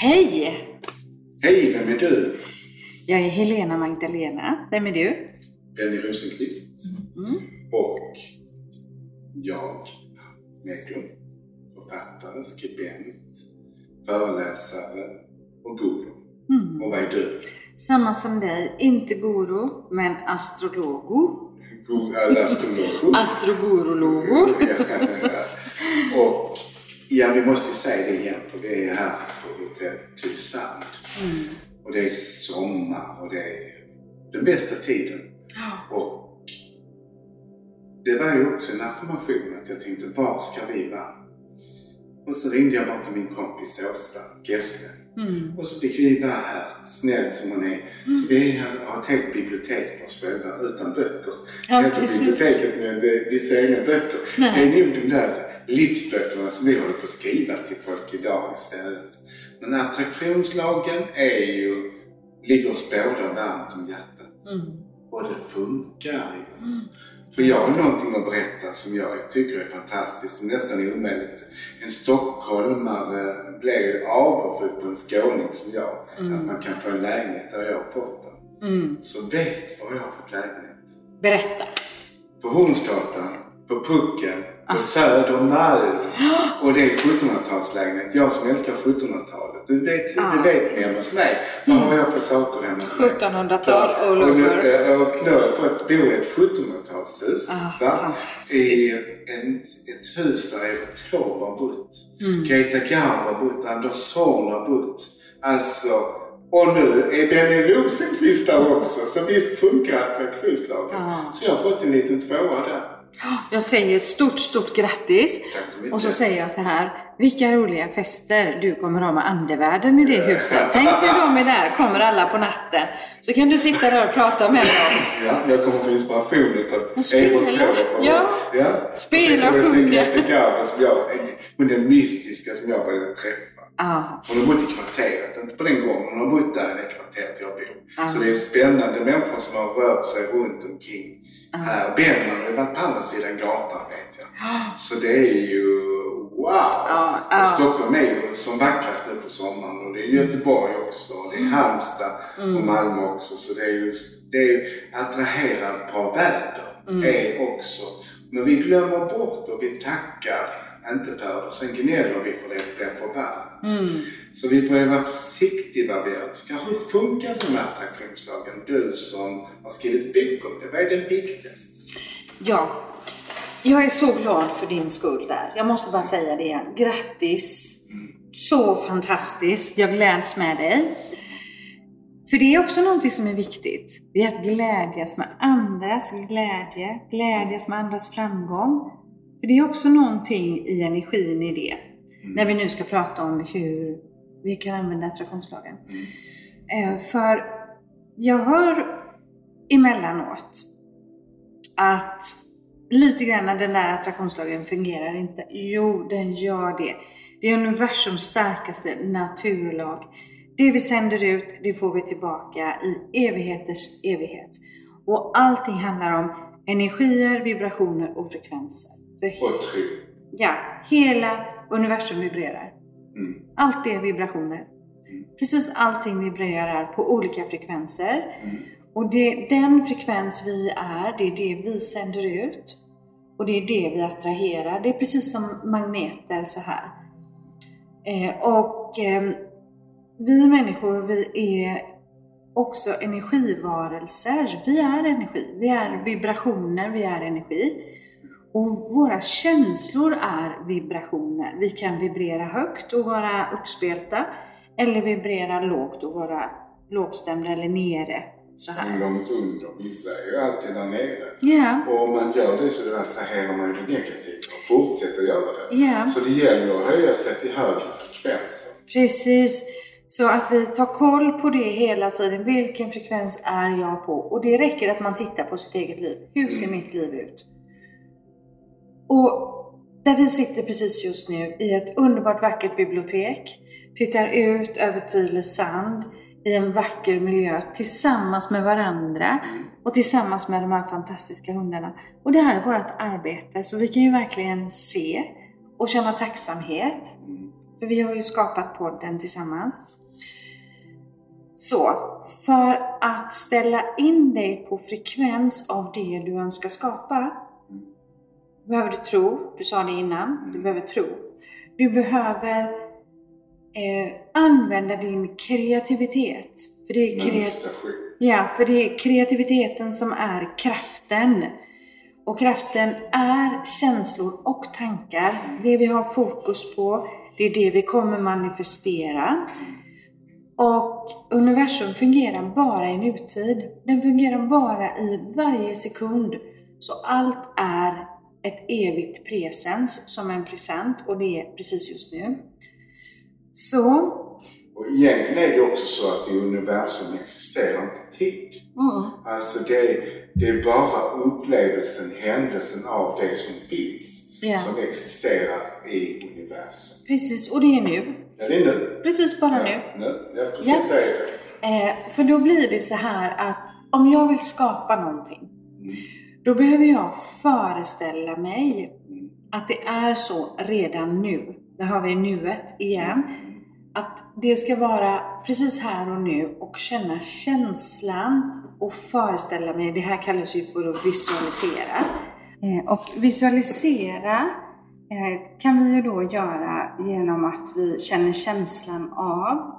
Hej! Hej, vem är du? Jag är Helena Magdalena. Vem är du? Benny Rosenqvist. Mm. Och jag, medium, författare, skribent, föreläsare och guru. Mm. Och vad är du? Samma som dig, inte guru, men astrologo. Go- eller astrolog. Astrogurologo. och ja, vi måste ju säga det igen för vi är här Hotell Tylösand. Mm. Och det är sommar och det är den bästa tiden. Och det var ju också en affirmation att jag tänkte, var ska vi vara? Och så ringde jag bara till min kompis Åsa Gessle. Mm. Och så fick vi vara här, snäll som hon är. Så vi har ett helt bibliotek för oss själva, utan böcker. Ja, det heter biblioteket men vi ser inga böcker. Nej. Det är nog de där livsböckerna som vi håller på att skriva till folk idag istället. Men attraktionslagen är ju, ligger oss båda varmt om hjärtat. Mm. Och det funkar ju. För jag har någonting att berätta som jag tycker är fantastiskt, nästan omöjligt. En stockholmare blev ju avundsjuk på en skåning som jag, att man kan få en lägenhet där jag har fått den. Mm. Så vet var jag har fått lägenhet. Berätta. På Hornsgatan, på Pucken, på Södermalm. Och det är 1700-talslägenhet. Jag som älskar 1700-talet. Du vet, Ah. du vet ni hemma hos mig. Vad har jag för saker hemma hos mig? 1700-tal all och, nu, over. och nu har jag fått bo i ett 1700-talshus. Ah. I en, ett hus där Evert Taube har bott. Mm. Greta Garbo har bott. Anders Zorn har bott. Alltså, och nu är Benny Rosenqvist där också. Så visst funkar attraktionslagen. Ja. Så jag har fått en liten tvåa där. Jag säger stort, stort grattis. Så. Och så säger jag så här. Vilka roliga fester du kommer ha med andevärlden i det huset. Tänk när de är där, kommer alla på natten. Så kan du sitta där och prata med dem. Ja, jag kommer få inspiration utav Taube. Ja. ja. Spela och sjunga. Jag, hon är mystiska som jag började träffa. Ja. Hon har bott i kvarteret, inte på den gången, hon har bott där i det kvarteret jag bor. Ah. Så det är spännande människor som har rört sig runt omkring här. Bellman har ju varit på andra sidan gatan vet jag. Så det är ju wow! Ja, ja. Stockholm är ju som vackrast nu på sommaren och det är Göteborg också och det är Halmstad och Malmö också. Så det är ju, det är ju attraherar bra väder är också. Men vi glömmer bort och vi tackar inte för det. Och sen gnäller vi för det blir för varmt. Så vi får vara försiktiga vad vi önskar. Hur funkar den här attraktionslagen? Du som har skrivit bok om det. Vad är det viktigaste? Ja, jag är så glad för din skull där. Jag måste bara säga det igen. Grattis! Så fantastiskt. Jag gläds med dig. För det är också någonting som är viktigt. Det är att glädjas med andras glädje, glädjas med andras framgång. För det är också någonting i energin i det. När vi nu ska prata om hur vi kan använda attraktionslagen. Eh, För jag hör emellanåt att lite grann den där attraktionslagen fungerar inte. Jo, den gör det. Det är universums starkaste naturlag. Det vi sänder ut, det får vi tillbaka i evigheters evighet. Och allting handlar om energier, vibrationer och frekvenser. För Och tro. ja, hela universum vibrerar. Mm. Allt är vibrationer. Precis allting vibrerar på olika frekvenser. Och det, den frekvens vi är, det är det vi sänder ut. Och det är det vi attraherar. Det är precis som magneter så här. Eh, och eh, vi människor, vi är också energivarelser. Vi är energi. Vi är vibrationer, vi är energi. Och våra känslor är vibrationer. Vi kan vibrera högt och vara uppspelta. Eller vibrera lågt och vara lågstämda eller nere. Så här. Långt under. Vissa är ju alltid där nere. Ja. Och om man gör det så attraherar man ju det negativa och fortsätter göra det. Ja. Så det gäller att höja sig till högre frekvenser. Precis. Så att vi tar koll på det hela tiden. Vilken frekvens är jag på? Och det räcker att man tittar på sitt eget liv. Hur ser mitt liv ut? Och där vi sitter precis just nu i ett underbart vackert bibliotek. Tittar ut över Tylösand i en vacker miljö tillsammans med varandra och tillsammans med de här fantastiska hundarna. Och det här är vårt arbete så vi kan ju verkligen se och känna tacksamhet För vi har ju skapat podden tillsammans. Så, för att ställa in dig på frekvens av det du önskar skapa behöver du tro. Du sa det innan. Du behöver tro. Du behöver eh, använda din kreativitet. För det, är kreat- ja, för det är kreativiteten som är kraften. Och kraften är känslor och tankar. Det vi har fokus på, det är det vi kommer manifestera. Och universum fungerar bara i nutid. Den fungerar bara i varje sekund. Så allt är ett evigt presens som en present och det är precis just nu. Så... Och egentligen är det också så att i universum existerar inte tid. Mm. Alltså det det är bara upplevelsen, händelsen av det som finns Ja. som existerar i universum. Precis, och det är nu. Ja, det är nu. Precis bara nu. Ja, nu. Ja, precis Ja. Eh, för då blir det så här att om jag vill skapa någonting, då behöver jag föreställa mig att det är så redan nu. Där har vi nuet igen. Att det ska vara precis här och nu och känna känslan och föreställa mig. Det här kallas ju för att visualisera. Eh, och visualisera Eh, kan vi ju då göra genom att vi känner känslan av,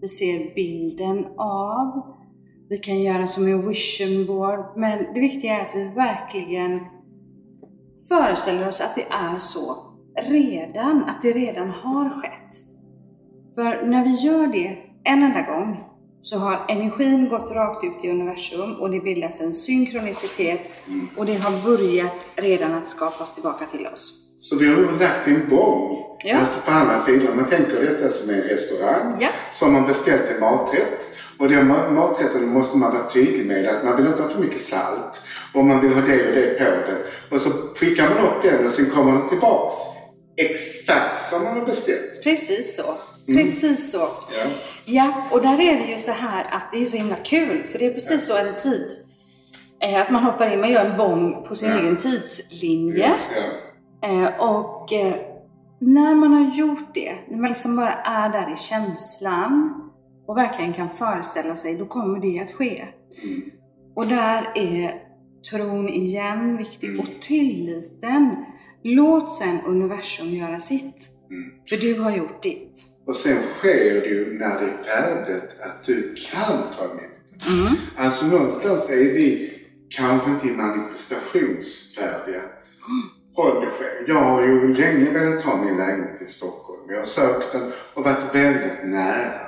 vi ser bilden av, vi kan göra som en vision board. Men det viktiga är att vi verkligen föreställer oss att det är så redan, att det redan har skett. För när vi gör det en enda gång så har energin gått rakt ut i universum och det bildas en synkronicitet och det har börjat redan att skapas tillbaka till oss. Så vi har lagt en bång. Ja. Alltså på andra sidan. Man tänker detta som en restaurang. Ja. Som man beställt en maträtt. Och den ma- maträtten måste man vara tydlig med att man vill inte ha för mycket salt. Och man vill ha det och det på den. Och så skickar man upp den och sen kommer den tillbaks. Exakt som man har beställt. Precis så. Precis så. Ja. Ja, och där är det ju så här att det är så himla kul, för det är precis så en tid. Eh, att man hoppar in, man gör en bång på sin Ja. egen tidslinje. Ja. Eh, och eh, när man har gjort det, när man liksom bara är där i känslan och verkligen kan föreställa sig, då kommer det att ske. Och där är tron igen viktig och tilliten. Låt sen universum göra sitt. För du har gjort ditt. Och sen sker det ju när det är färdigt att du kan ta emot det. Alltså någonstans är vi kanske inte manifestationsfärdiga sker. Jag har ju länge velat ha min lägenhet i Stockholm. Jag har sökt den och varit väldigt nära.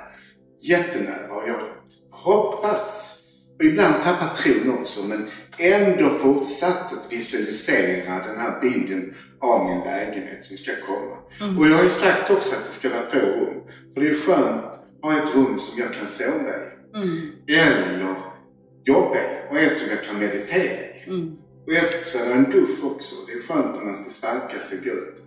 Jättenära. Och jag har hoppats och ibland tappat tron också men ändå fortsatt att visualisera den här bilden av min lägenhet som ska komma. Och jag har ju sagt också att det ska vara två rum. För det är skönt att ha ett rum som jag kan sova i. Eller jobba i och ett som jag kan meditera i. Och ett så är det en dusch också. Det är skönt om man ska svalka sig gött.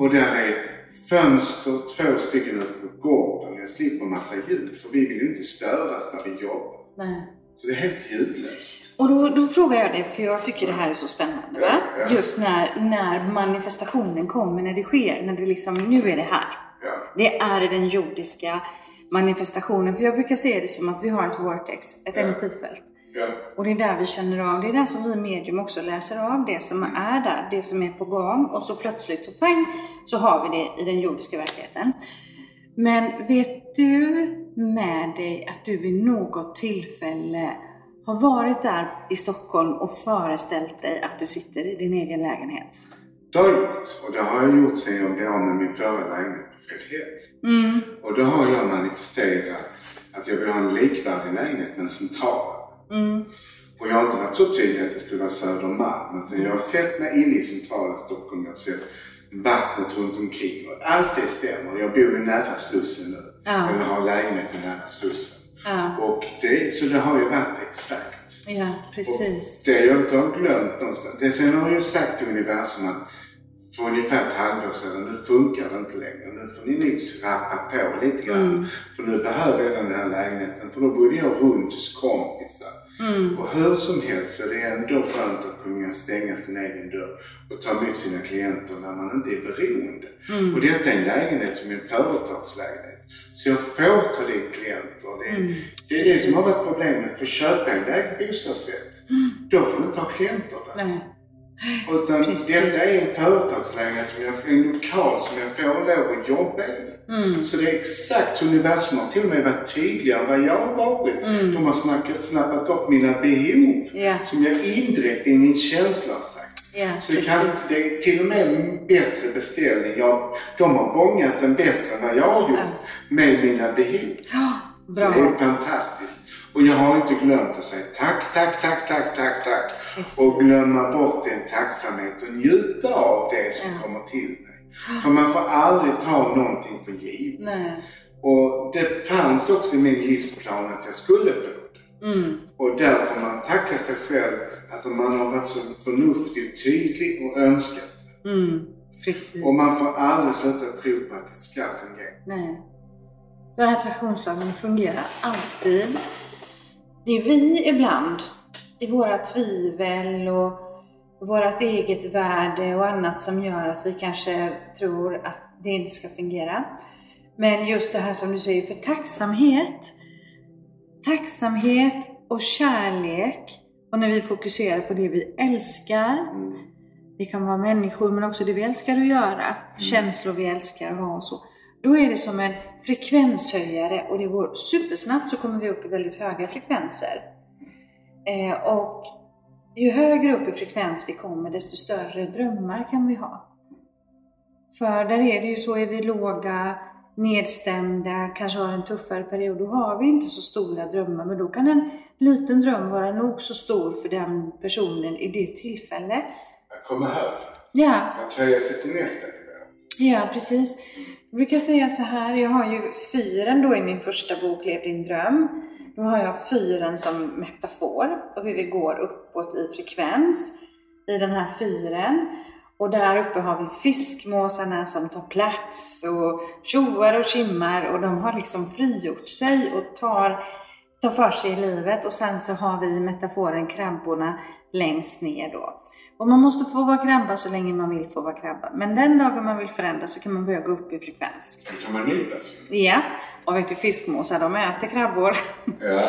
Och där är fönster, två stycken ute på gården. Jag slipper massa ljud för vi vill ju inte störas när vi jobbar. Nej. Så det är helt ljudlöst. Och då, då frågar jag dig, för jag tycker det här är så spännande. Ja, ja. Just när, när manifestationen kommer, när det sker, när det liksom, nu är det här. Ja. Det är den jordiska manifestationen. För jag brukar se det som att vi har ett vortex, ett energifält. Ja. Och det är där vi känner av, det är där som vi medium också läser av det som är där, det som är på gång. Och så plötsligt så pang, så har vi det i den jordiska verkligheten. Men vet du med dig att du vid något tillfälle har varit där i Stockholm och föreställt dig att du sitter i din egen lägenhet? Det har jag gjort. Och det har jag gjort sedan jag blev av med min förra lägenhet på Fredhäll. Och då har jag manifesterat att jag vill ha en likvärdig lägenhet men central. Och jag har inte varit så tydlig att det skulle vara Södermalm. Utan jag har sett mig inne i centrala Stockholm. Jag har sett vattnet runt omkring. Och allt det stämmer. Jag bor ju nära Slussen nu. Ja. Eller har lägenheten nära Slussen. Ja. Och det, så det har ju varit exakt. Ja, precis. Det jag inte har glömt någonstans. Det sen har jag ju sagt till universum att för ungefär ett halvår sedan, nu funkar det inte längre. Nu får ni nog rappa på lite grann. För nu behöver jag den här lägenheten. För då bodde jag runt hos kompisar. Mm. Och hur som helst så är det ändå skönt att kunna stänga sin egen dörr och ta emot sina klienter när man inte är beroende. Mm. Och detta är en lägenhet som är en företagslägenhet. Så jag får ta dit klienter. Det är, mm. det, är det som har varit problemet. För köpa en bostadsrätt, mm. då får du inte ha klienter där. Nej. Utan Precis. detta är en företagslägenhet, som jag, en lokal som jag får lov att jobba i. Mm. Så det är exakt universum har till och med varit tydligare än vad jag har varit. Mm. De har snackat, snappat upp mina behov yeah. som jag indirekt i min känsla har sagt. Yeah, så det, kan, det är till och med en bättre beställning. Jag, de har bångat den bättre än vad jag har gjort yeah. med mina behov. Oh, så det är fantastiskt. Och jag har inte glömt att säga tack, tack, tack, tack, tack, tack. Och glömma bort en tacksamhet och njuta av det som ja. kommer till mig. För man får aldrig ta någonting för givet. Nej. Och det fanns också i min livsplan att jag skulle få. Mm. Och därför får man tacka sig själv att man har varit så förnuftig, tydlig och önskat. Mm. Precis. Och man får aldrig sluta tro på att det ska fungera. Nej. För attraktionslagen fungerar alltid. Det är vi ibland i våra tvivel och vårt eget värde och annat som gör att vi kanske tror att det inte ska fungera. Men just det här som du säger, för tacksamhet, tacksamhet och kärlek och när vi fokuserar på det vi älskar, det kan vara människor men också det vi älskar att göra, mm. känslor vi älskar att ha och så. Då är det som en frekvenshöjare och det går supersnabbt så kommer vi upp i väldigt höga frekvenser. Eh, och ju högre upp i frekvens vi kommer, desto större drömmar kan vi ha. För där är det ju så, är vi låga, nedstämda, kanske har en tuffare period, då har vi inte så stora drömmar. Men då kan en liten dröm vara nog så stor för den personen i det tillfället. Jag kommer här. Ja. Att höja sig till nästa nivå. Ja, precis. Jag brukar säga så här, jag har ju fyren då i min första bok, Lev din dröm. Då har jag fyren som metafor och hur vi går uppåt i frekvens i den här fyren. Och där uppe har vi fiskmåsarna som tar plats och tjoar och kimmar och de har liksom frigjort sig och tar, tar för sig i livet. Och sen så har vi metaforen krabborna längst ner då. Och man måste få vara krabba så länge man vill få vara krabba. Men den dagen man vill förändra så kan man börja gå upp i frekvens. Då kan man nypas Ja. Och vet du, fiskmåsar de äter krabbor. Ja,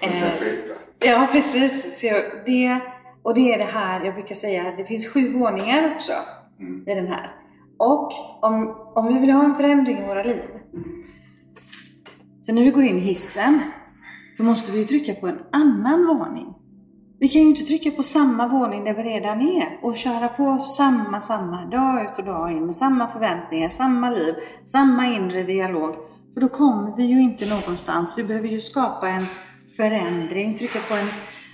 de kan skita. ja, precis. Så det, och det är det här, jag brukar säga, det finns sju våningar också mm. i den här. Och om, om vi vill ha en förändring i våra liv. Så när vi går in i hissen, då måste vi trycka på en annan våning. Vi kan ju inte trycka på samma våning där vi redan är och köra på samma, samma, dag ut och dag in med samma förväntningar, samma liv, samma inre dialog. För då kommer vi ju inte någonstans. Vi behöver ju skapa en förändring, trycka på en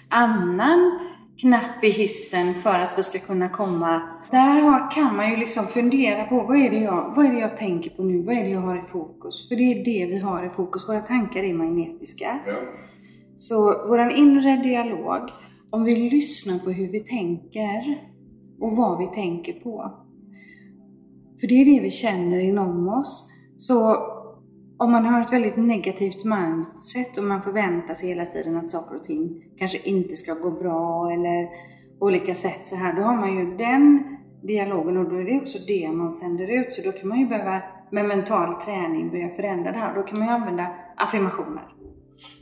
annan knapp i hissen för att vi ska kunna komma. Där kan man ju liksom fundera på vad är, det jag, vad är det jag tänker på nu? Vad är det jag har i fokus? För det är det vi har i fokus. Våra tankar är magnetiska. Ja. Så vår inre dialog om vi lyssnar på hur vi tänker och vad vi tänker på. För det är det vi känner inom oss. Så om man har ett väldigt negativt mindset och man förväntar sig hela tiden att saker och ting kanske inte ska gå bra eller olika sätt så här, då har man ju den dialogen och då är det också det man sänder ut. Så då kan man ju behöva med mental träning börja förändra det här. Då kan man ju använda affirmationer.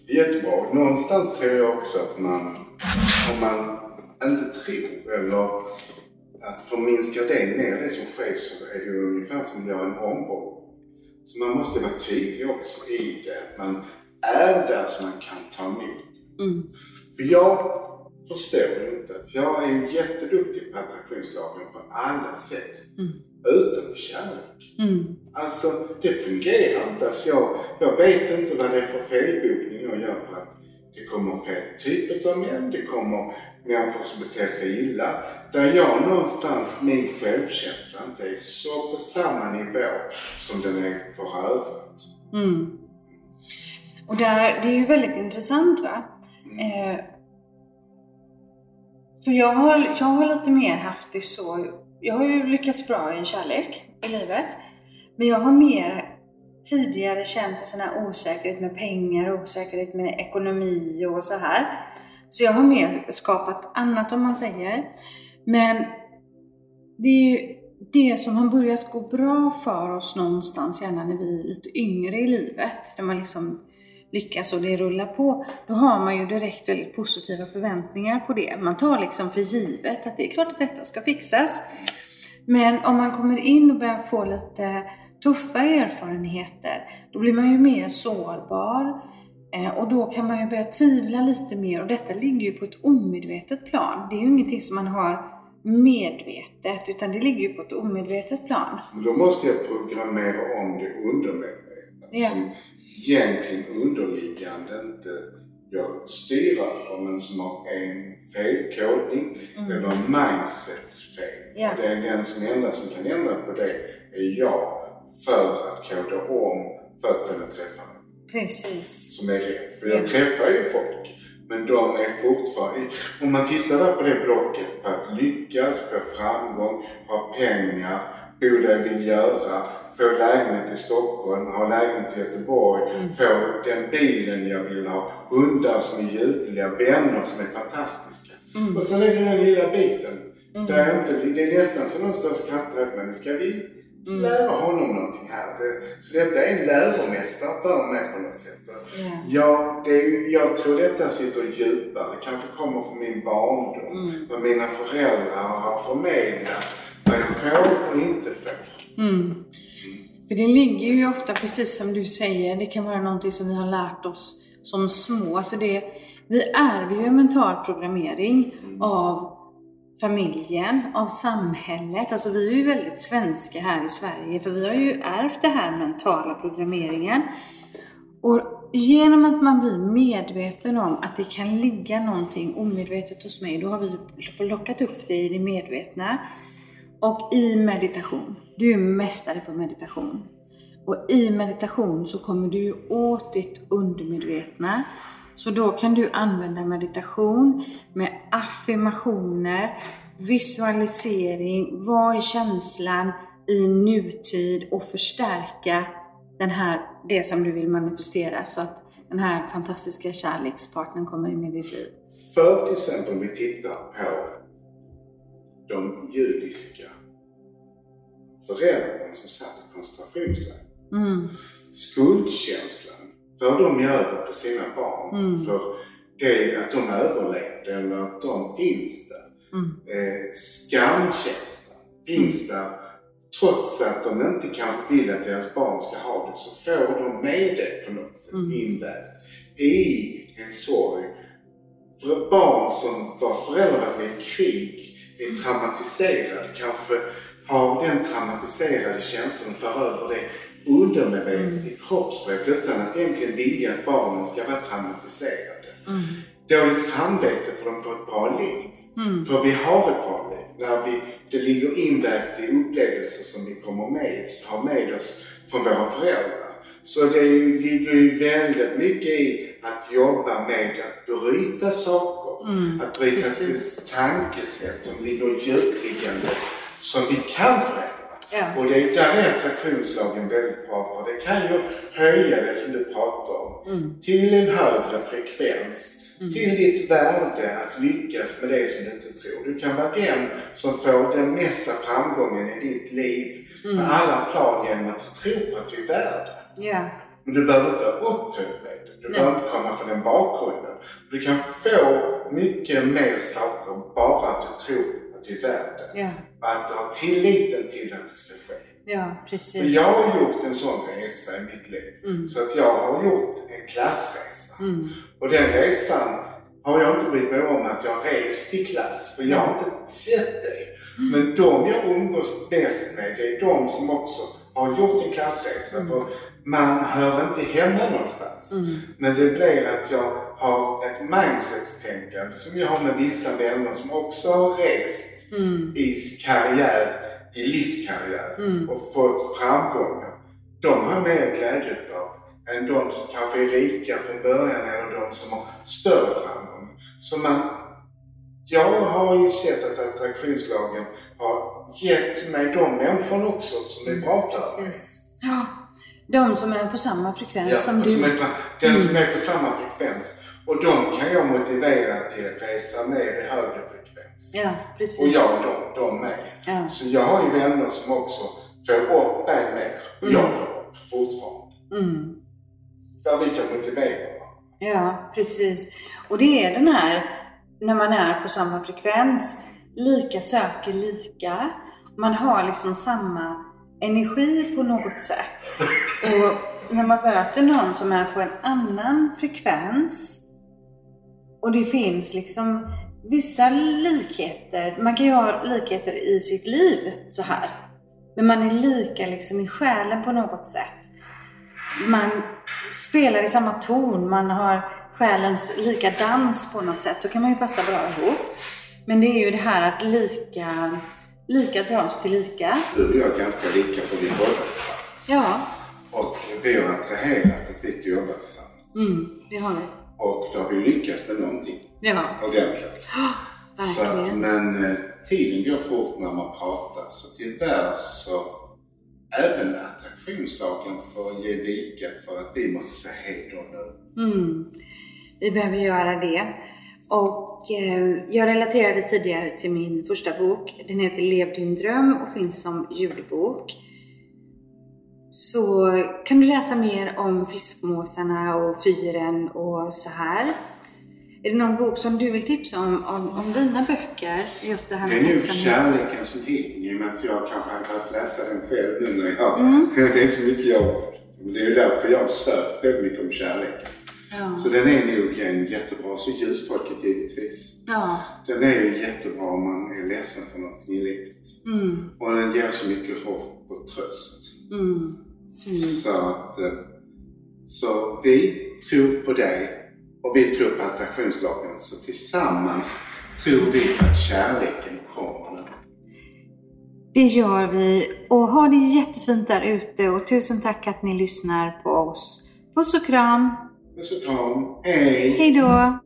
Jättebra. Någonstans tror jag också att man om man inte tror eller att förminska det ner det som sker så är det ungefär som att göra en omgång. Så man måste vara tydlig också i det. Att man är där så man kan ta emot. Mm. För jag förstår inte att jag är ju jätteduktig på attraktionslagen på alla sätt. Mm. Utom kärlek. Mm. Alltså, det fungerar inte. Alltså, jag, jag vet inte vad det är för felbokning jag gör för att det kommer fel typ av män, det kommer människor som beter sig illa. Där jag någonstans, min självkänsla inte är så på samma nivå som den är för övrigt. Mm. Och där, det är ju väldigt intressant va? Mm. Eh, för jag har, jag har lite mer haft det så, jag har ju lyckats bra i en kärlek i livet. Men jag har mer tidigare känt en sån här osäkerhet med pengar, osäkerhet med ekonomi och så här. Så jag har mer skapat annat om man säger. Men det är ju det som har börjat gå bra för oss någonstans, gärna när vi är lite yngre i livet, när man liksom lyckas och det rullar på, då har man ju direkt väldigt positiva förväntningar på det. Man tar liksom för givet att det är klart att detta ska fixas. Men om man kommer in och börjar få lite tuffa erfarenheter, då blir man ju mer sårbar. Eh, och då kan man ju börja tvivla lite mer och detta ligger ju på ett omedvetet plan. Det är ju ingenting som man har medvetet utan det ligger ju på ett omedvetet plan. Då måste jag programmera om det undermedvetna Ja. som egentligen underliggande inte jag styr över men som har en felkodning eller mindsets fel. Mm. Ja. Det är den som enda som kan ändra på det är jag för att koda om för att kunna träffa mig Precis. som är rätt. För jag Ja. träffar ju folk. Men de är fortfarande... Om man tittar där på det blocket på att lyckas, få framgång, ha pengar, bo där jag vill göra, få lägenhet i Stockholm, ha lägenhet i Göteborg, få den bilen jag vill ha, hundar som är ljuvliga, vänner som är fantastiska. Och sen är det den lilla biten. Där jag inte, det är nästan så någon står och skrattar åt mig. Ska vi lära honom någonting här. Det, så detta är en läromästare för mig på något sätt. Och Ja. Ja, det är, jag tror detta sitter djupare. Det kanske kommer från min barndom. Vad mina föräldrar har förmedlat. Vad jag får och inte får. För det ligger ju ofta, precis som du säger, det kan vara någonting som vi har lärt oss som små. Alltså det, vi ärver ju en mental programmering av familjen, av samhället. Alltså vi är ju väldigt svenska här i Sverige, för vi har ju ärvt den här mentala programmeringen. Och genom att man blir medveten om att det kan ligga någonting omedvetet hos mig, då har vi lockat upp det i det medvetna. Och i meditation, du är mästare på meditation. Och i meditation så kommer du ju åt ditt undermedvetna. Så då kan du använda meditation med affirmationer, visualisering, vad är känslan i nutid och förstärka den här, det som du vill manifestera så att den här fantastiska kärlekspartnern kommer in i ditt liv. För till exempel om vi tittar på de judiska föräldrarna som satt i koncentrationsläger. Mm. skuldkänslan för de gör det på sina barn. Mm. För det att de överlevde eller att de finns där. Mm. Eh, skamkänslan finns där trots att de inte kanske vill att deras barn ska ha det så får de med det på något sätt Mm. invävt i en sorg. För barn som vars föräldrar med i krig är traumatiserade kanske har den traumatiserade känslan och för över det undermedvetet i kroppsspråk utan att egentligen vilja att barnen ska vara traumatiserade. Dåligt samvete för de får ett bra liv. För vi har ett bra liv. När vi, det ligger invävt i upplevelser som vi kommer med, har med oss från våra föräldrar. Så det ligger ju väldigt mycket i att jobba med att bryta saker. att bryta precis. tankesätt som ligger djupliggande som vi kan förändra. Ja. Och det, där är attraktionslagen väldigt bra för det kan ju höja det som du pratar om till en högre frekvens. Till ditt värde att lyckas med det som du inte tror. Du kan vara den som får den mesta framgången i ditt liv med alla plan genom att du tror på att du är värd. Ja. Men du behöver inte vara uppfödd med det. Du behöver inte komma från den bakgrunden. Du kan få mycket mer saker bara att du tror värd det. Ja. Att har tilliten till att det ska ske. Ja, För precis. jag har gjort en sån resa i mitt liv. Så att jag har gjort en klassresa. Och den resan har jag inte brytt mig om att jag har rest i klass. För jag har inte sett det. Men de jag umgås bäst med, det är de som också har gjort en klassresa. För man hör inte hemma någonstans. Men det blir att jag har ett mindset-tänkande som jag har med vissa vänner som också har rest i karriär, i livskarriär och fått framgångar. De har mer glädje av än de som kanske är rika från början eller de som har större framgång. Så man, jag har ju sett att attraktionslagen har gett mig de människorna också som är bra för mig. Ja. De som är på samma frekvens Ja, som du. som är den som är på samma frekvens. Och de kan jag motivera till att resa ner i högre frekvens. Ja, precis. Och jag de, de med. Ja. Så jag har ju vänner som också får upp mig mer. Och jag får upp fortfarande. Mm. Där vi kan motivera. Ja, precis. Och det är den här, när man är på samma frekvens, lika söker lika. Man har liksom samma energi på något sätt. Och när man möter någon som är på en annan frekvens och det finns liksom vissa likheter. Man kan ju ha likheter i sitt liv så här. Men man är lika liksom i själen på något sätt. Man spelar i samma ton, man har själens lika dans på något sätt. Då kan man ju passa bra ihop. Men det är ju det här att lika, lika dras till lika. Du och jag är ganska lika för vi jobbar tillsammans. Ja, Och vi har attraherat att vi ska jobba tillsammans. mm, det har vi. Och då har vi lyckats med någonting Ja, ordentligt. Så att, men eh, tiden går fort när man pratar så tyvärr så även attraktionslagen får ge vika för att vi måste säga hej då nu. Mm. Vi behöver göra det. Och eh, jag relaterade tidigare till min första bok. Den heter Lev din dröm och finns som ljudbok. Så kan du läsa mer om fiskmåsarna och fyren och så här. Är det någon bok som du vill tipsa om, om, om dina böcker? Just det här Det är med nog kärleken som och med att jag kanske hade behövt läsa den själv nu när jag... Mm. Det är så mycket jobb. Det är ju därför jag har sökt väldigt mycket om kärleken. Ja. Så den är nog en jättebra, så ljusfolket givetvis. ja. Den är ju jättebra om man är ledsen för någonting i livet. Mm. Och den ger så mycket hopp och tröst. Mm. Så att... eh, Så vi tror på dig och vi tror på attraktionslagen. Så tillsammans tror vi att kärleken kommer nu. Det gör vi. Och ha det jättefint där ute och tusen tack att ni lyssnar på oss. Puss och kram. Puss och kram. Hej! Hej då!